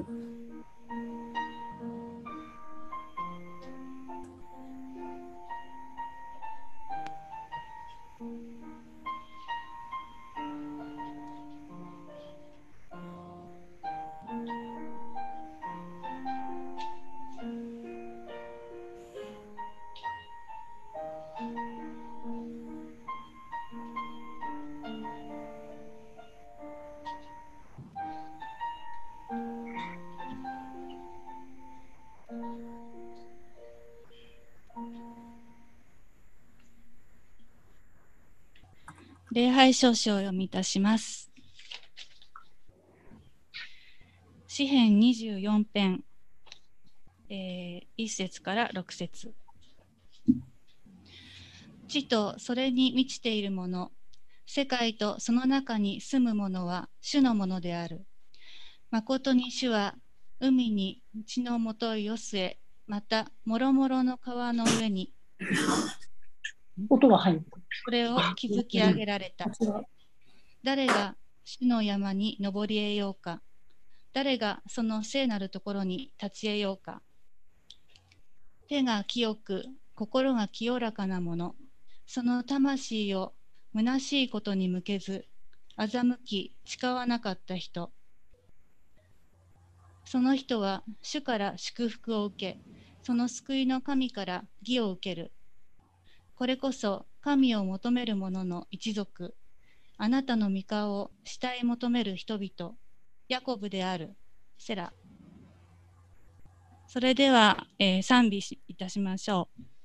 Mm-hmm. 礼拝証書を読みいたします。詩編24編、えー、1節から6節地とそれに満ちているもの、世界とその中に住むものは主のものである。誠に主は海に地のもといを据え、また、もろもろの川の上に、音が入る。これを築き上げられた。誰が主の山に登り得ようか。誰がその聖なるところに立ち得ようか。手が清く、心が清らかなもの。その魂を虚しいことに向けず、欺き、誓わなかった人。その人は主から祝福を受け、その救いの神から義を受ける。これこそ神を求める者の一族、あなたの御顔を慕い求める人々、ヤコブである、セラ。それでは、えー賛美いたしましょう。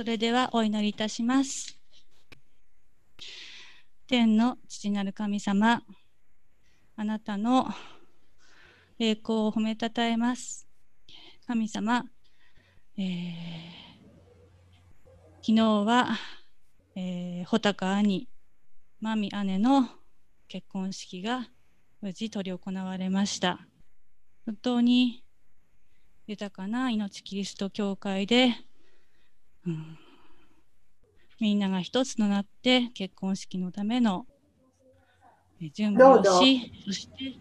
それではお祈りいたします。天の父なる神様、あなたの栄光を褒めたたえます。神様、えー、昨日は、えー、穂高兄、真美姉の結婚式が無事執り行われました。本当に豊かな命キリスト教会で、うん、みんなが一つとなって結婚式のための準備をし、そして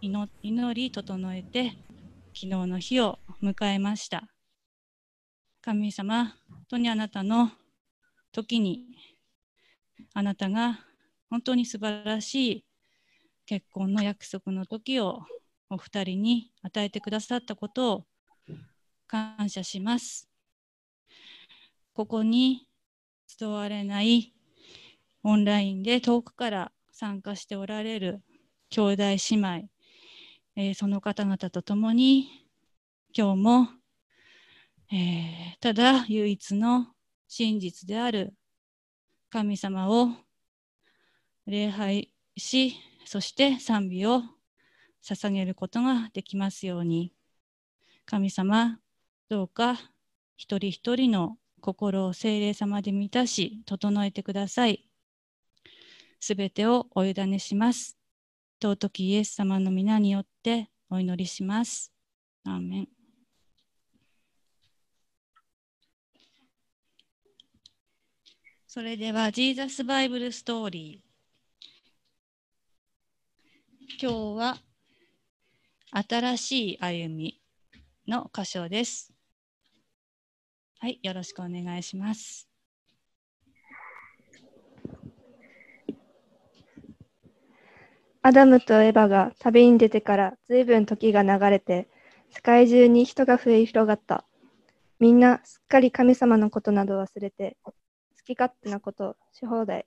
祈り整えて昨日の日を迎えました。神様、本当にあなたの時にあなたが本当に素晴らしい結婚の約束の時をお二人に与えてくださったことを感謝します。ここに伝われないオンラインで遠くから参加しておられる兄弟姉妹、えー、その方々と共に今日も、えー、ただ唯一の真実である神様を礼拝しそして賛美を捧げることができますように。神様どうか一人一人の心を精霊様で満たし、整えてください。すべてをお委ねします。尊きイエス様の皆によってお祈りします。アーメン。それでは、ジーザスバイブルストーリー。今日は、新しい歩みの箇所です。はい、よろしくお願いします。アダムとエバが旅に出てからずいぶん時が流れて、世界中に人が増え広がった。みんなすっかり神様のことなど忘れて、好き勝手なこと、し放題。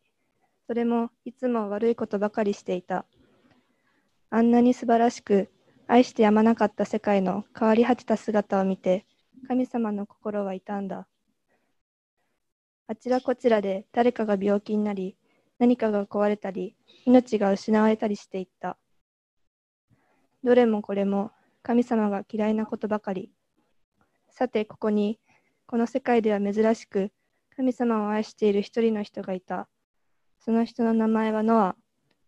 それもいつも悪いことばかりしていた。あんなに素晴らしく、愛してやまなかった世界の変わり果てた姿を見て、神様の心は痛んだ。あちらこちらで誰かが病気になり、何かが壊れたり、命が失われたりしていった。どれもこれも神様が嫌いなことばかり。さて、ここに、この世界では珍しく、神様を愛している一人の人がいた。その人の名前はノア。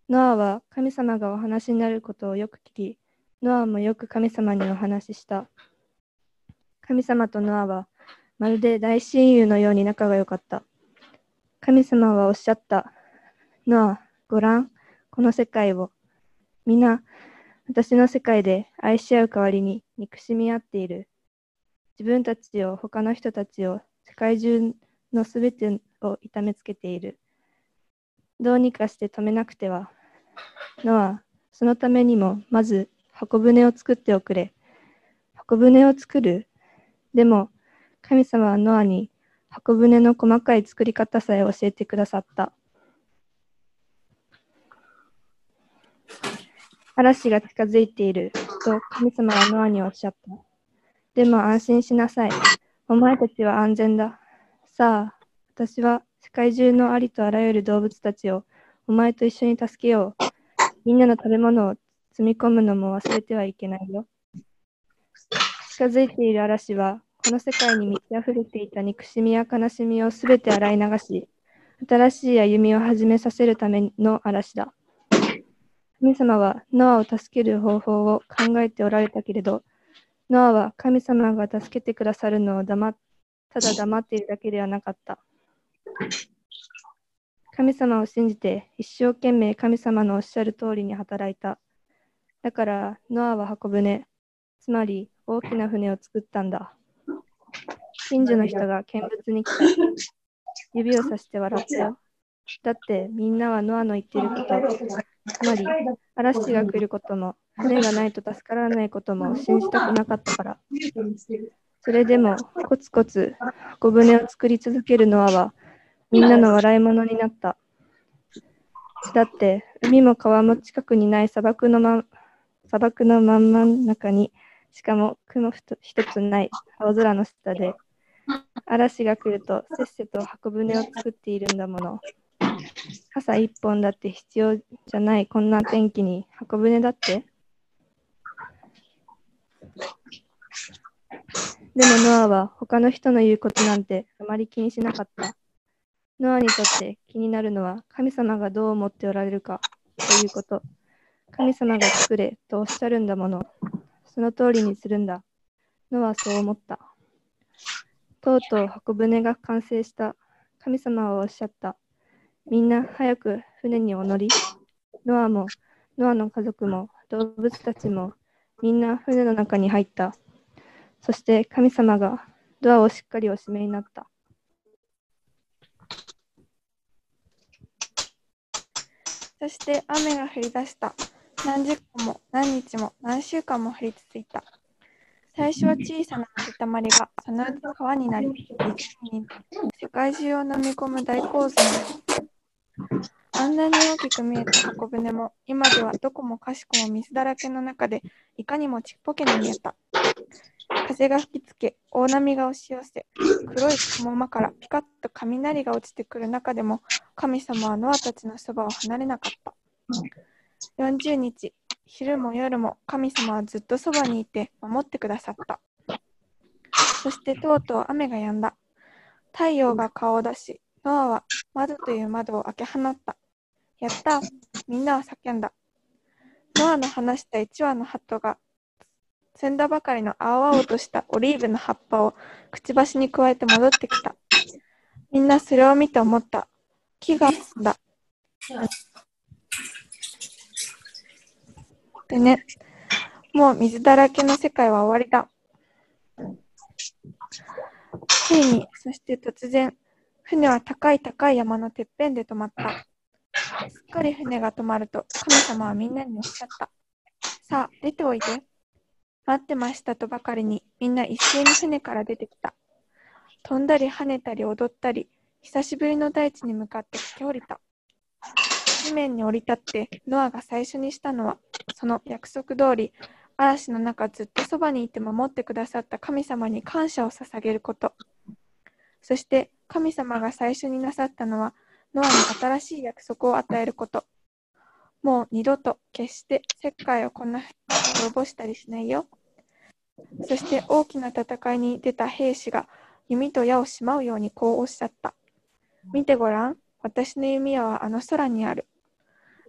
ノアは神様がお話になることをよく聞き、ノアもよく神様にお話しした。神様とノアはまるで大親友のように仲が良かった。神様はおっしゃった。ノア、ごらん、この世界を。皆、私の世界で愛し合う代わりに憎しみ合っている。自分たちを他の人たちを世界中のすべてを痛めつけている。どうにかして止めなくては。ノア、そのためにもまず箱舟を作っておくれ。箱舟を作るでも、神様はノアに箱舟の細かい作り方さえ教えてくださった。嵐が近づいていると神様はノアにおっしゃった。でも安心しなさい。お前たちは安全だ。さあ、私は世界中のありとあらゆる動物たちをお前と一緒に助けよう。みんなの食べ物を積み込むのも忘れてはいけないよ。近づいている嵐は、この世界に満ち溢れていた憎しみや悲しみをすべて洗い流し、新しい歩みを始めさせるための嵐だ。神様はノアを助ける方法を考えておられたけれど、ノアは神様が助けてくださるのを黙ただ黙っているだけではなかった。神様を信じて一生懸命神様のおっしゃる通りに働いた。だからノアは箱舟、つまり大きな船を作ったんだ。近所の人が見物に来た。指をさして笑った。だってみんなはノアの言ってること、つまり嵐が来ることも、船がないと助からないことも信じたくなかったから。それでもコツコツ小舟を作り続けるノアはみんなの笑い物になった。だって海も川も近くにない砂漠の,、ま、砂漠の真ん真ん中にしかも雲一つない青空の下で、嵐が来るとせっせと箱舟を作っているんだもの。傘一本だって必要じゃないこんな天気に箱舟だってでもノアは他の人の言うことなんてあまり気にしなかった。ノアにとって気になるのは神様がどう思っておられるかということ。神様が作れとおっしゃるんだもの。その通りにするんだ。ノアはそう思った。とうとう箱舟が完成した。神様はおっしゃった。みんな早く船にお乗り。ノアも、ノアの家族も、動物たちも、みんな船の中に入った。そして神様がドアをしっかりお閉めになった。そして雨が降り出した。何時間も何日も何週間も降り続いた。最初は小さな水たまりがそのうち川になり、世界中を飲み込む大洪水になる。あんなに大きく見えた箱舟も今ではどこもかしこも水だらけの中でいかにもちっぽけに見えた。風が吹きつけ、大波が押し寄せ、黒い雲間からピカッと雷が落ちてくる中でも、神様はノアたちのそばを離れなかった。40日、昼も夜も神様はずっとそばにいて守ってくださった。そしてとうとう雨が止んだ。太陽が顔を出し、ノアは窓という窓を開け放った。やったみんなは叫んだ。ノアの話した一羽の鳩が摘んだばかりの青々としたオリーブの葉っぱをくちばしに加えて戻ってきた。みんなそれを見て思った。木がだ。でね、もう水だらけの世界は終わりだ。ついに、そして突然、船は高い高い山のてっぺんで止まった。すっかり船が止まると、神様はみんなにおっしゃった。さあ、出ておいで。待ってましたとばかりに、みんな一斉に船から出てきた。飛んだり跳ねたり踊ったり、久しぶりの大地に向かって駆け下りた。地面に降り立って、ノアが最初にしたのは、その約束通り、嵐の中ずっとそばにいて守ってくださった神様に感謝を捧げること。そして、神様が最初になさったのは、ノアに新しい約束を与えること。もう二度と決して世界をこんなふうに滅ぼしたりしないよ。そして大きな戦いに出た兵士が弓と矢をしまうようにこうおっしゃった。見てごらん、私の弓矢はあの空にある。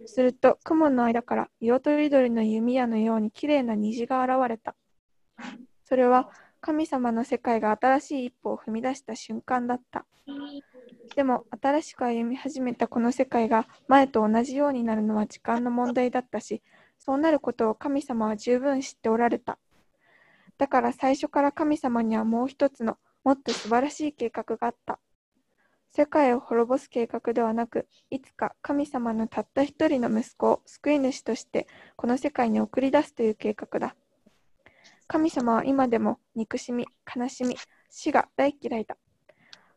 すると雲の間から色とりどりの弓矢のようにきれいな虹が現れた。それは神様の世界が新しい一歩を踏み出した瞬間だった。でも新しく歩み始めたこの世界が前と同じようになるのは時間の問題だったし、そうなることを神様は十分知っておられた。だから最初から神様にはもう一つのもっと素晴らしい計画があった。世界を滅ぼす計画ではなく、いつか神様のたった一人の息子を救い主としてこの世界に送り出すという計画だ。神様は今でも憎しみ、悲しみ、死が大嫌いだ。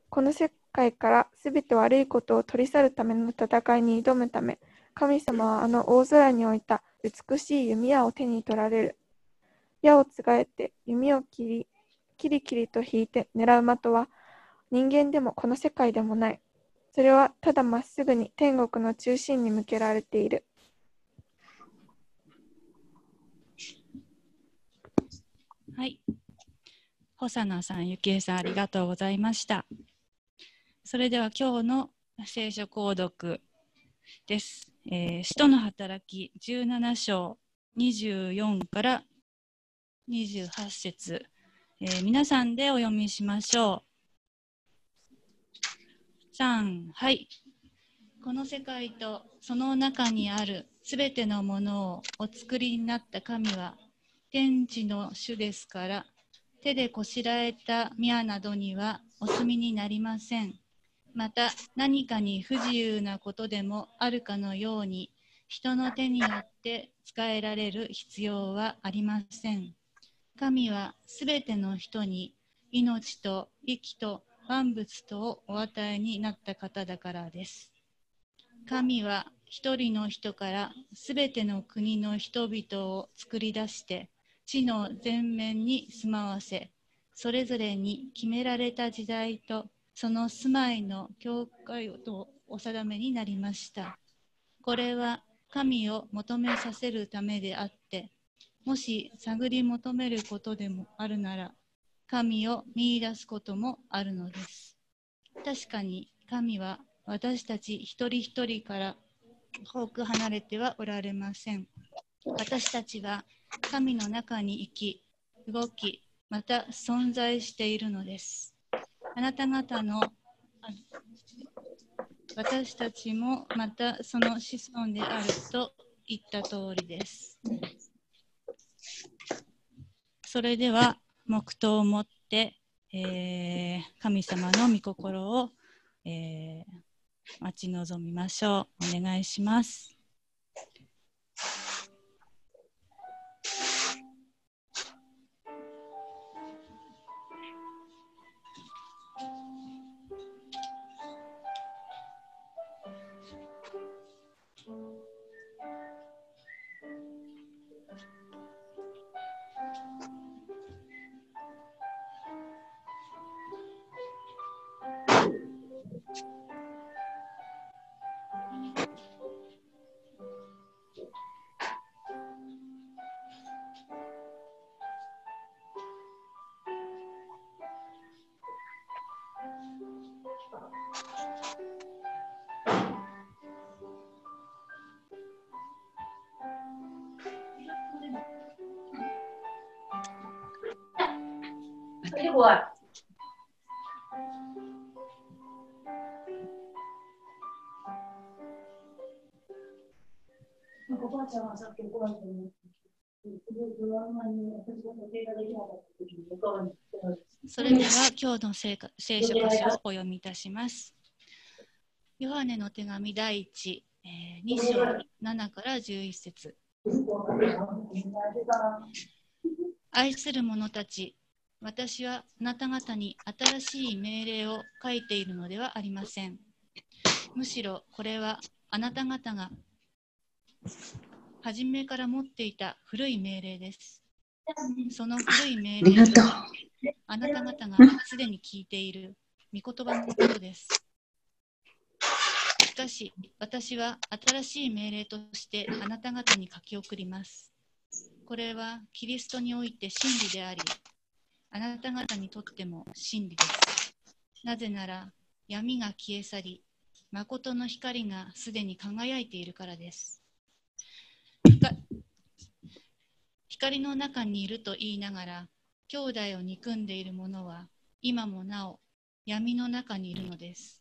この世界からすべて悪いことを取り去るための戦いに挑むため、神様はあの大空に置いた美しい弓矢を手に取られる。矢をつがえて弓を切り、キリキリと引いて狙う的は人間でもこの世界でもない。それはただまっすぐに天国の中心に向けられている。はい。ホサナさん、ゆきえさん、ありがとうございました。それでは今日の聖書購読です。えー、使徒の働き17章24から28節、えー、皆さんでお読みしましょう。3、はい。この世界とその中にあるすべてのものをお作りになった神は天地の主ですから、手でこしらえた宮などにはお住みになりません。また何かに不自由なことでもあるかのように、人の手によって使えられる必要はありません。神はすべての人に命と息と万物とお与えになった方だからです。神は一人の人からすべての国の人々を作り出して、地の全面に住まわせ、それぞれに決められた時代とその住まいの教会とお定めになりました。これは神を求めさせるためであって、もし探り求めることでもあるなら、神を見出すこともあるのです。確かに神は私たち一人一人から遠く離れてはおられません。私たちは神の中に生き、動き、また存在しているのです。あなた方の私たちもまたその子孫であると言った通りです。それでは黙祷を持って、えー神様の御心を、えー待ち望みましょう。お願いします。ちゃんはさっき怒られてね、すごいドラマになってそれでは今日の聖聖書箇所をお読みいたします。ヨハネの手紙第1、えー、2章7から11節愛する者たち、私はあなた方に新しい命令を書いているのではありません。むしろこれはあなた方が初めから持っていた古い命令です。その古い命令とはあなた方がすでに聞いている御言葉のことです。しかし、私は新しい命令としてあなた方に書き送ります。これはキリストにおいて真理であり、あなた方にとっても真理です。なぜなら、闇が消え去り、誠の光がすでに輝いているからです。光光の中にいると言いながら、兄弟を憎んでいる者は今もなお闇の中にいるのです。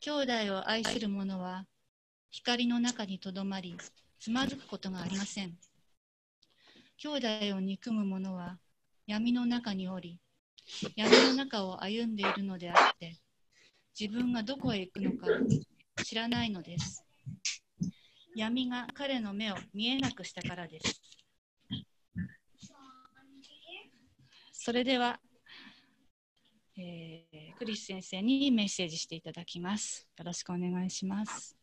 兄弟を愛する者は光の中にとどまり、つまずくことがありません。兄弟を憎む者は闇の中におり、闇の中を歩んでいるのであって、自分がどこへ行くのか知らないのです。闇が彼の目を見えなくしたからです。それでは、えー、クリス先生にメッセージしていただきます。よろしくお願いします。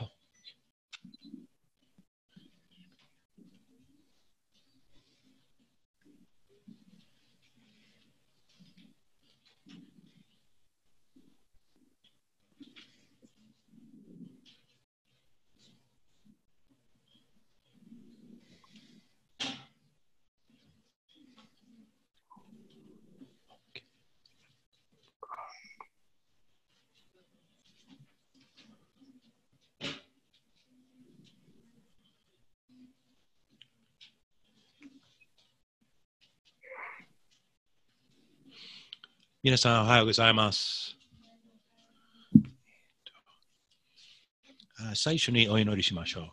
Oh, 皆さん、おはようございます。最初にお祈りしましょう。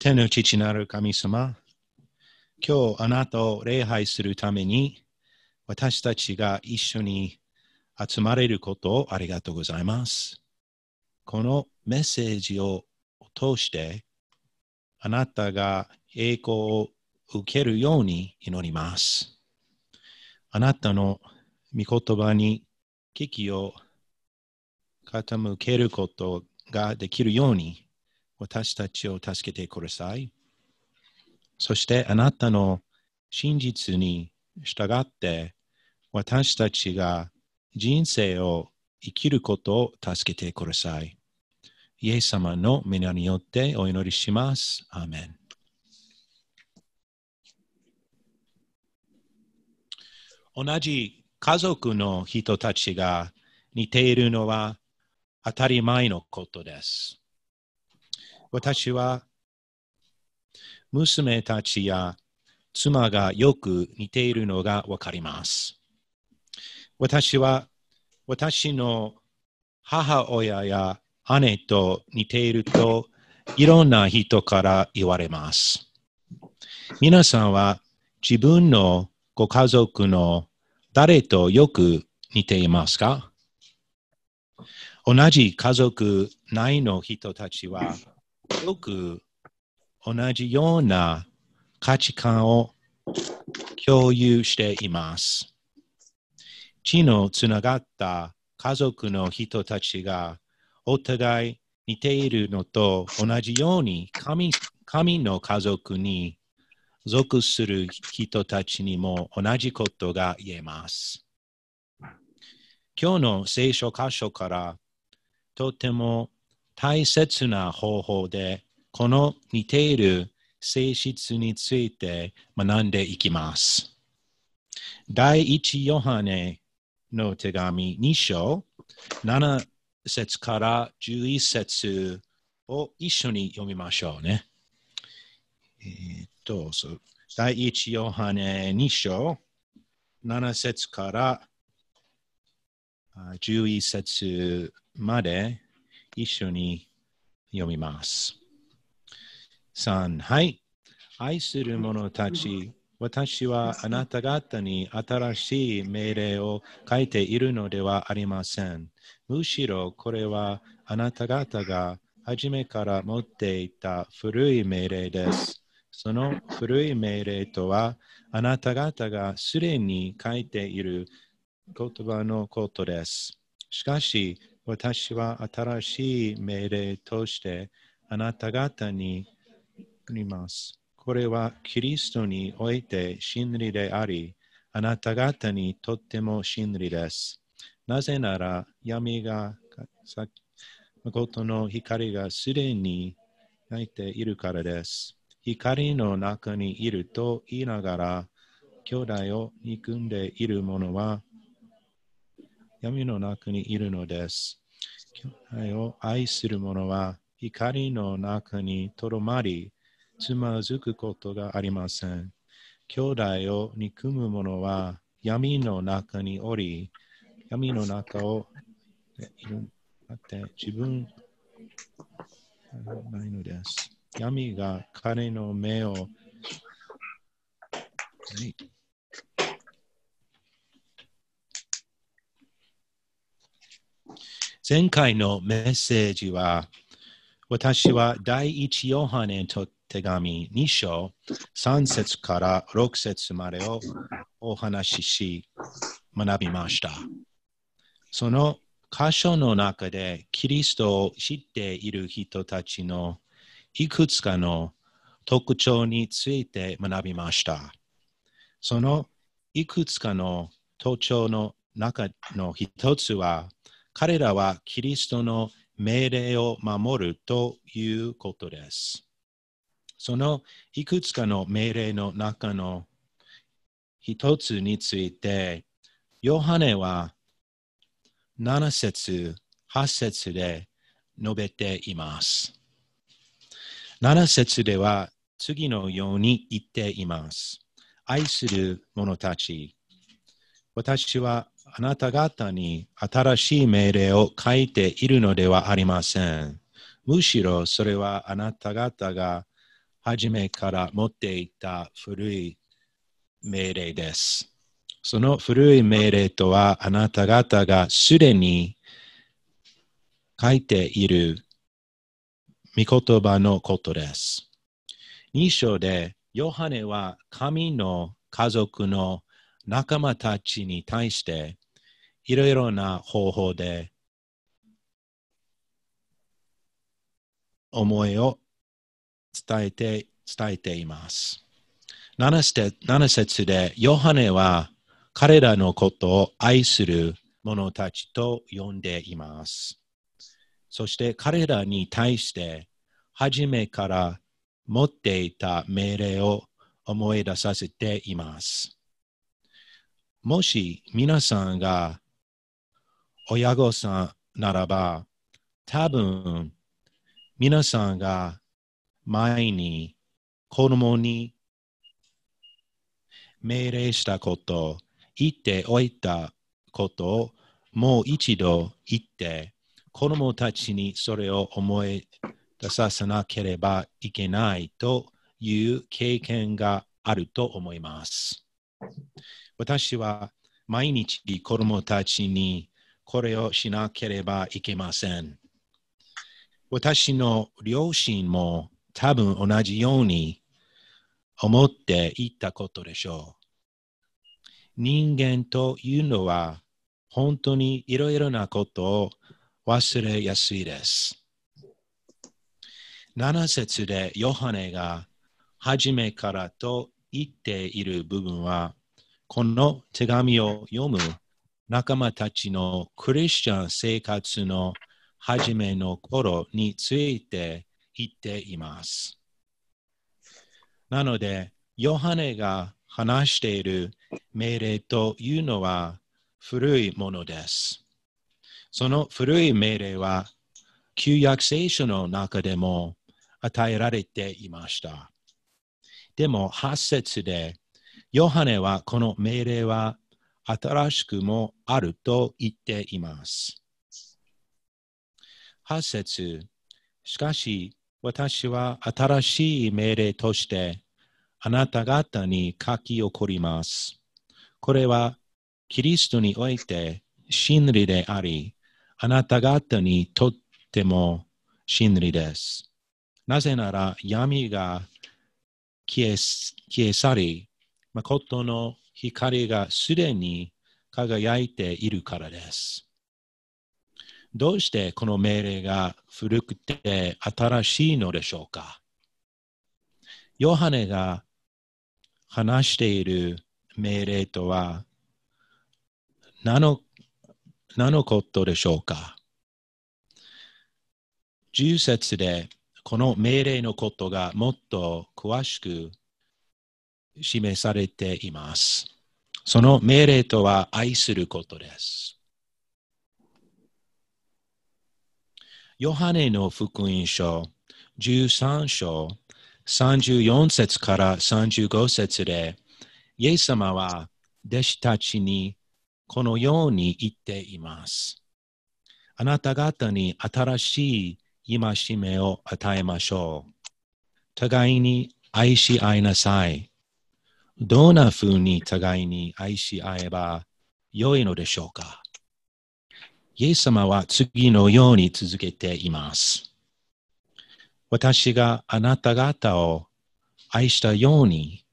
天の父なる神様、今日あなたを礼拝するために私たちが一緒に集まれることをありがとうございます。このメッセージを通してあなたが栄光を受けるように祈ります。あなたの御言葉に危機を傾けることができるように私たちを助けてください。そしてあなたの真実に従って私たちが人生を生きることを助けてください。イエス様の皆によってお祈りします。アーメン。同じ家族の人たちが似ているのは当たり前のことです。私は娘たちや妻がよく似ているのがわかります。私は私の母親や姉と似ているといろんな人から言われます。皆さんは自分のご家族の誰とよく似ていますか？同じ家族内の人たちはよく同じような価値観を共有しています。血のつながった家族の人たちがお互い似ているのと同じように神神の家族に属する人たちにも同じことが言えます。今日の聖書箇所からとても大切な方法でこの似ている性質について学んでいきます。第一ヨハネの手紙2章7節から11節を一緒に読みましょうね。えーと、第一ヨハネ2章7節からあ11節まで一緒に読みます。3はい。愛する者たち、私はあなた方に新しい命令を書いているのではありません。むしろこれはあなた方が初めから持っていた古い命令です。その古い命令とはあなた方がすでに書いている言葉のことです。しかし私は新しい命令としてあなた方に言います。これはキリストにおいて真理であり、あなた方にとっても真理です。なぜなら闇がさ誠の光がすでに泣いているからです。光の中にいると言いながら、兄弟を憎んでいる者は闇の中にいるのです。兄弟を愛する者は光の中にとどまり、つまずくことがありません。兄弟を憎む者は闇の中におり、闇の中をいるって自分ないのです。闇が彼の目を、はい前回のメッセージは、私は第一ヨハネと手紙2章3節から6節までをお話しし学びました。その箇所の中でキリストを知っている人たちのいくつかの特徴について学びました。そのいくつかの特徴の中の一つは、彼らはキリストの命令を守るということです。そのいくつかの命令の中の一つについて、ヨハネは7節、8節で述べています。7節では次のように言っています。愛する者たち、私はあなた方に新しい命令を書いているのではありません。むしろそれはあなた方が初めから持っていた古い命令です。その古い命令とはあなた方がすでに書いている御言葉のことです。2章でヨハネは神の家族の仲間たちに対していろいろな方法で思いを伝えて伝えています。7節 ,7 節でヨハネは彼らのことを愛する者たちと呼んでいます。そして彼らに対して初めから持っていた命令を思い出させています。もし皆さんが親御さんならば、多分皆さんが前に子供に命令したこと、言っておいたことをもう一度言って、子供たちにそれを思い出させなければいけないという経験があると思います。私は毎日子供たちにこれをしなければいけません。私の両親も多分同じように思っていたことでしょう。人間というのは本当にいろいろなことを忘れやすいです。7節でヨハネが初めからと言っている部分はこの手紙を読む仲間たちのクリスチャン生活の初めの頃について言っています。なので、ヨハネが話している命令というのは古いものです。その古い命令は旧約聖書の中でも与えられていました。でも8節でヨハネはこの命令は新しくもあると言っています。8節しかし私は新しい命令としてあなた方に書き起こります。これはキリストにおいて真理であり、あなた方にとっても真理です。なぜなら闇が消え消え去り、誠の光がすでに輝いているからです。どうしてこの命令が古くて新しいのでしょうか？ヨハネが話している命令とは何の何のことでしょうか？10節でこの命令のことがもっと詳しく示されています。その命令とは愛することです。ヨハネの福音書13章34節から35節で、イエス様は弟子たちにこのように言っています。あなた方に新しい戒めを与えましょう。互いに愛し合いなさい。どんな風に互いに愛し合えば良いのでしょうかイエス様は次のように続けています。私があなた方を愛したように、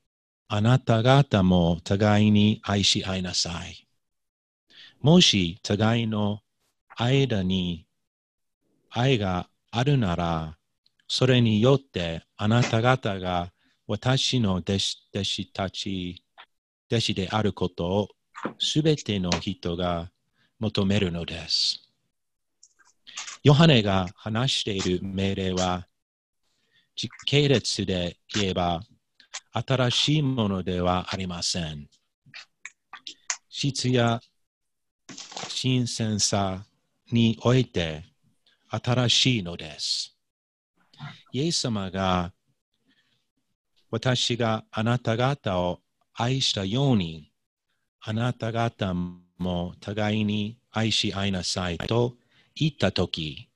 あなた方も互いに愛し合いなさい。もし互いの間に愛があるなら、それによってあなた方が私の弟子弟子たち、弟子であることをすべての人が求めるのです。ヨハネが話している命令は、時系列で言えば、新しいものではありません。質や新鮮さにおいて新しいのです。イエス様が私があなた方を愛したようにあなた方も互いに愛し合いなさいと言ったとき、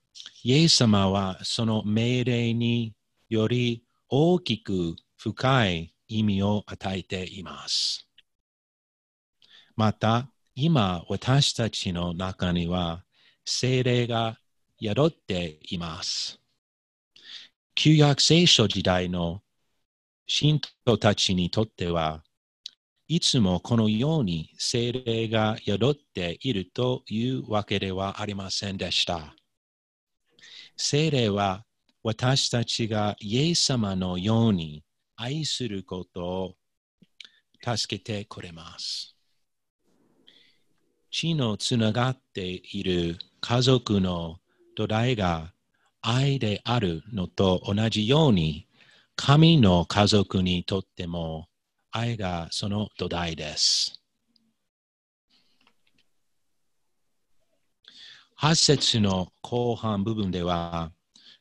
イエス様はその命令により大きく深い意味を与えています。また、今私たちの中には精霊が宿っています。旧約聖書時代の信徒たちにとっては、いつもこのように精霊が宿っているというわけではありませんでした。精霊は私たちがイエス様のように愛することを助けてくれます。血のつながっている家族の土台が愛であるのと同じように、神の家族にとっても愛がその土台です。8節の後半部分では、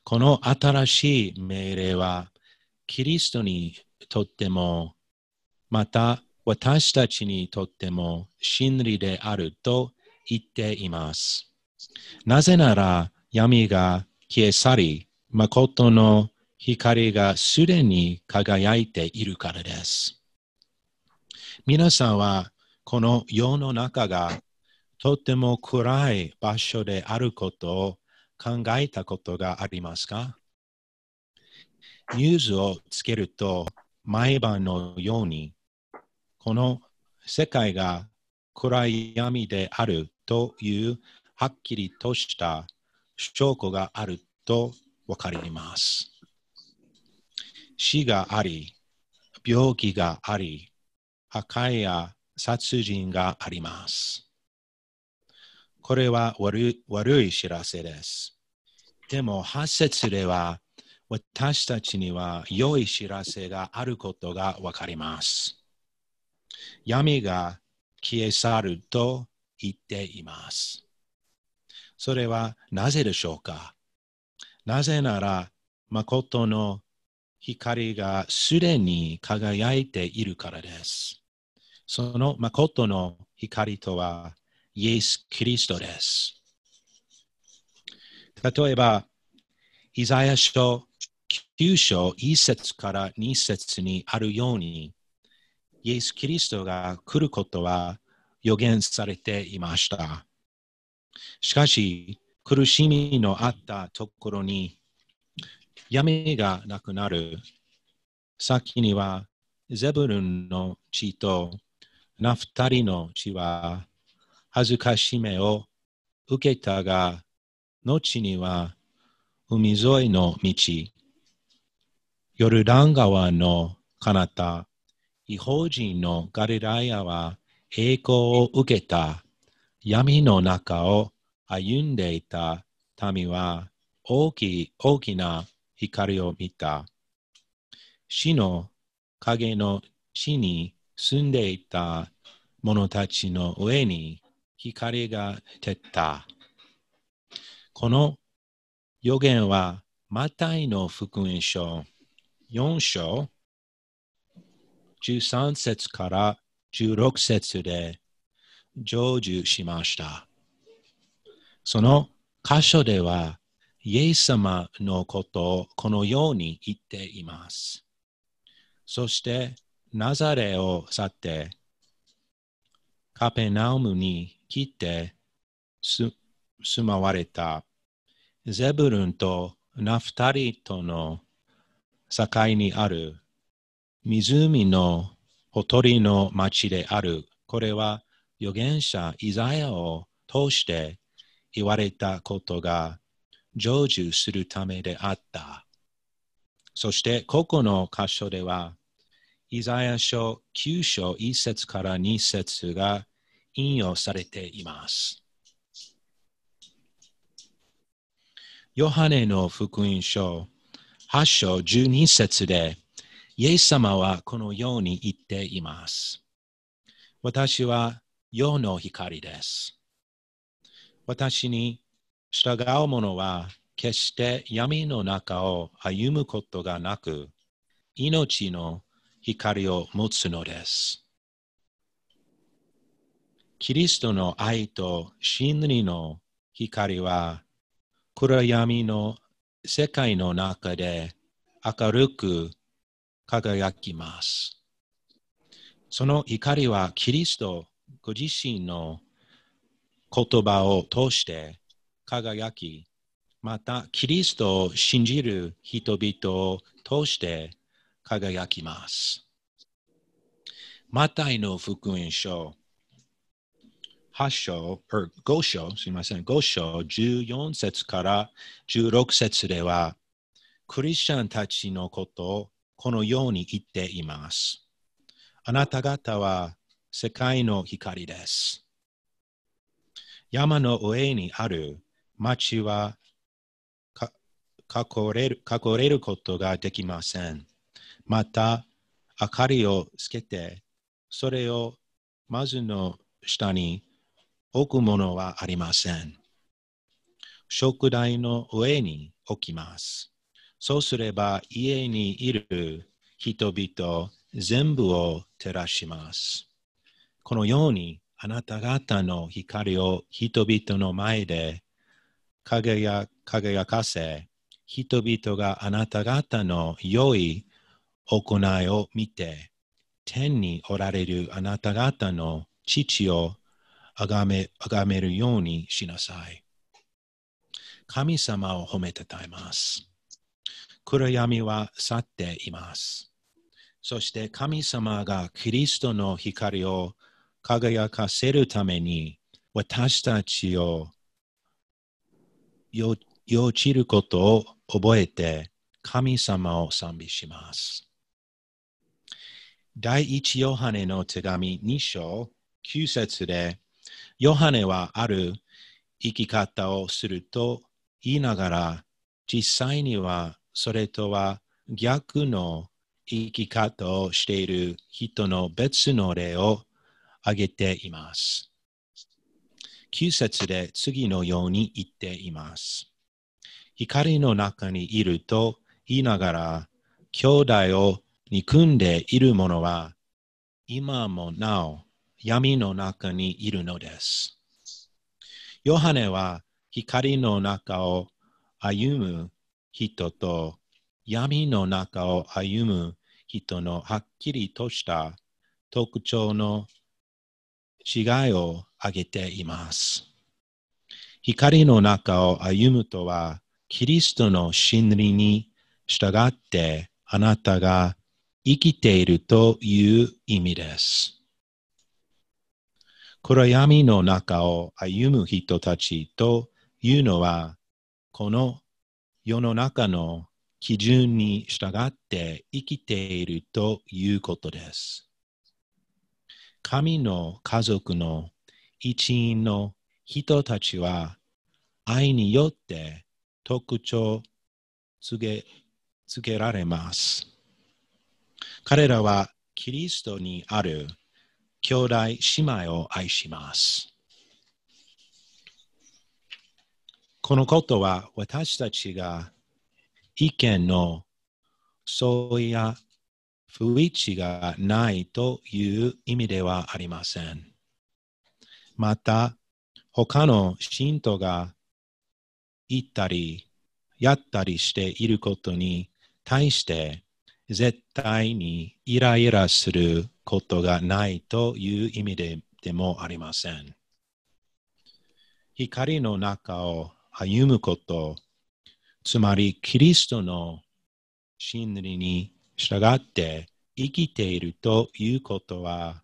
この新しい命令は、キリストにとっても、また私たちにとっても真理であると言っています。なぜなら闇が消え去り、誠の光がすでに輝いているからです。皆さんはこの世の中がとても暗い場所であることを考えたことがありますか？ニュースをつけると毎晩のようにこの世界が暗闇であるというはっきりとした証拠があるとわかります。死があり、病気があり、破壊や殺人があります。これは悪い悪い知らせです。でも、8節では私たちには良い知らせがあることがわかります。闇が消え去ると言っています。それはなぜでしょうか？なぜなら、誠の光がすでに輝いているからです。その誠の光とは、イエス・キリストです。例えば、イザヤ書9章1節から2節にあるように、イエス・キリストが来ることは予言されていました。しかし、苦しみのあったところに闇がなくなる。先にはゼブルンの血とナフタリの血は恥ずかしめを受けたが、後には海沿いの道、ヨルダン川の彼方、違法人のガリラヤは栄光を受けた闇の中を歩んでいた民は大きい大きな光を見た。死の影の地に住んでいた者たちの上に光が照った。この予言はマタイの福音書4章13節から16節で成就しました。その箇所では、イエス様のことをこのように言っています。そして、ナザレを去って、カペナウムに来て住まわれたゼブルンとナフタリとの境にある湖のほとりの町である。これは預言者イザヤを通して言われたことが成就するためであった。そしてここの箇所では、イザヤ書9章1節から2節が引用されています。ヨハネの福音書8章12節で、イエス様はこのように言っています。私は世の光です。私に従う者は決して闇の中を歩むことがなく、命の光を持つのです。キリストの愛と真理の光は暗闇の世界の中で明るく輝きます。その光はキリストご自身の言葉を通して輝き、またキリストを信じる人々を通して輝きます。マタイの福音書8章、5章、すみません、5章14節から16節では、クリスチャンたちのことをこのように言っています。あなた方は世界の光です。山の上にある町は隠れる隠れることができません。また、明かりをつけて、それをまずの下に置くものはありません。食台の上に置きます。そうすれば家にいる人々全部を照らします。このようにあなた方の光を人々の前で輝輝かせ、人々があなた方の良い行いを見て、天におられるあなた方の父をあがめあがめるようにしなさい。神様を褒めたたえます。暗闇は去っています。そして神様がキリストの光を輝かせるために私たちをよ用いることを覚えて神様を賛美します。第一ヨハネの手紙2章9節でヨハネはある生き方をすると言いながら実際にはそれとは逆の生き方をしている人の別の例を挙げています。9節で次のように言っています。光の中にいると言いながら兄弟を憎んでいる者は今もなお闇の中にいるのです。ヨハネは光の中を歩む人と闇の中を歩む人のはっきりとした特徴の違いを挙げています。光の中を歩むとは、キリストの真理に従ってあなたが生きているという意味です。暗闇の中を歩む人たちというのは、この世の中の基準に従って生きているということです。神の家族の一員の人たちは愛によって特徴つけつけられます。彼らはキリストにある兄弟姉妹を愛します。このことは私たちが意見の相違や不一致がないという意味ではありません。また、他の信徒が言ったり、やったりしていることに対して、絶対にイライラすることがないという意味ででもありません。光の中を歩むこと、つまりキリストの真理に従って生きているということは、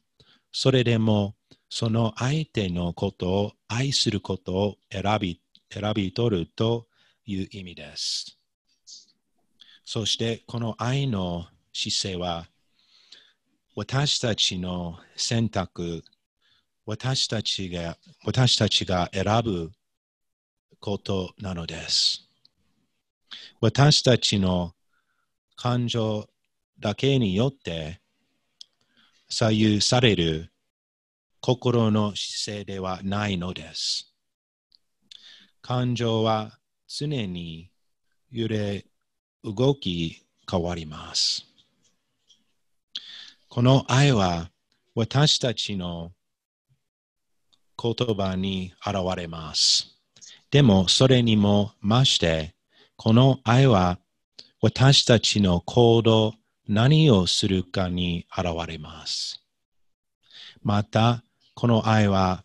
それでもその相手のことを愛することを選び選び取るという意味です。そしてこの愛の姿勢は私たちの選択、私たちが私たちが選ぶことなのです。私たちの感情だけによって左右される心の姿勢ではないのです。感情は常に揺れ動き変わります。この愛は私たちの言葉に現れます。でもそれにも増して、この愛は私たちの行動、何をするかに現れます。また、この愛は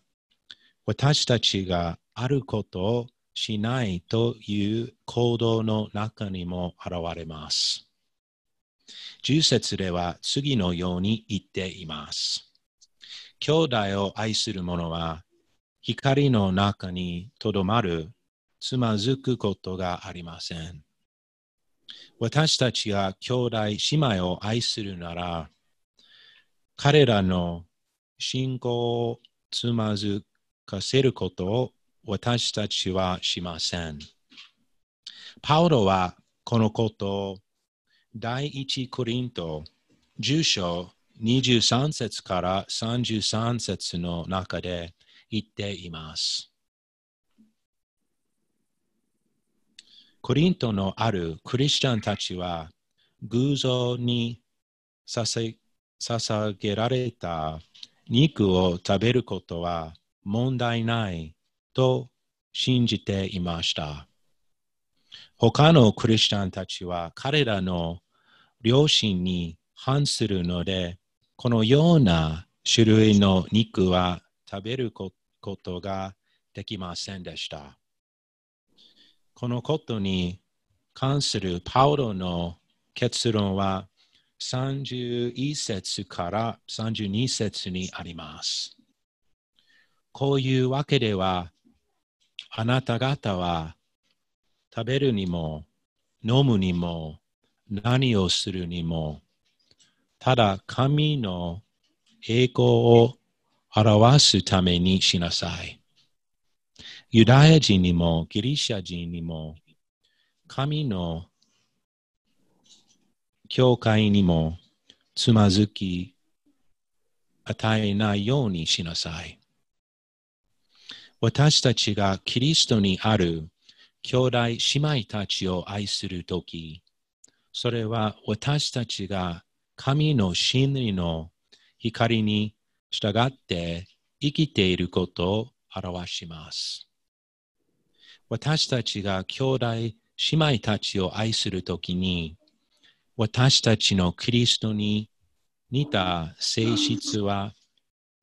私たちがあることをしないという行動の中にも現れます。10節では次のように言っています。兄弟を愛する者は光の中にとどまる、つまずくことがありません。私たちが兄弟姉妹を愛するなら、彼らの信仰をつまずかせることを私たちはしません。パウロはこのことを第一コリント10章23節から33節の中で言っています。コリントのあるクリスチャンたちは偶像に捧げられた肉を食べることは問題ないと信じていました。他のクリスチャンたちは彼らの良心に反するので、このような種類の肉は食べることことができませんでした。このことに関するパウロの結論は31節から32節にあります。こういうわけでは、あなた方は食べるにも飲むにも何をするにも、ただ神の栄光を表すためにしなさい。ユダヤ人にもギリシャ人にも神の教会にもつまずき与えないようにしなさい。私たちがキリストにある兄弟姉妹たちを愛するとき、それは私たちが神の真理の光に従って生きていることを表します。私たちが兄弟姉妹たちを愛するときに、私たちのキリストに似た性質は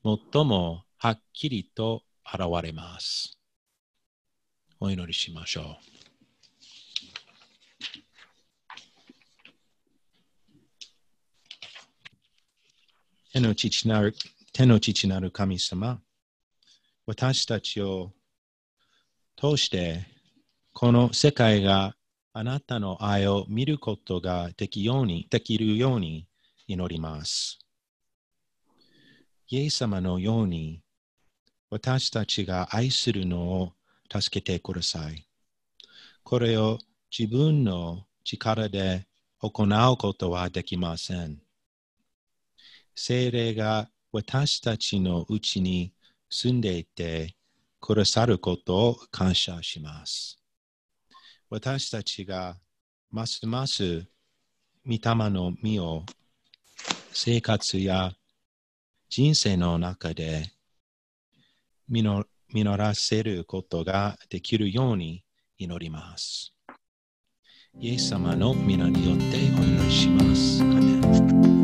最もはっきりと現れます。お祈りしましょう。天の父なる天の父なる神様、私たちを通してこの世界があなたの愛を見ることができようにできるように祈ります。イエス様のように私たちが愛するのを助けてください。これを自分の力で行うことはできません。精霊が私たちのうちに住んでいてくださることを感謝します。私たちがますます御霊の実を生活や人生の中で実らせることができるように祈ります。イエス様の皆によってお祈りします。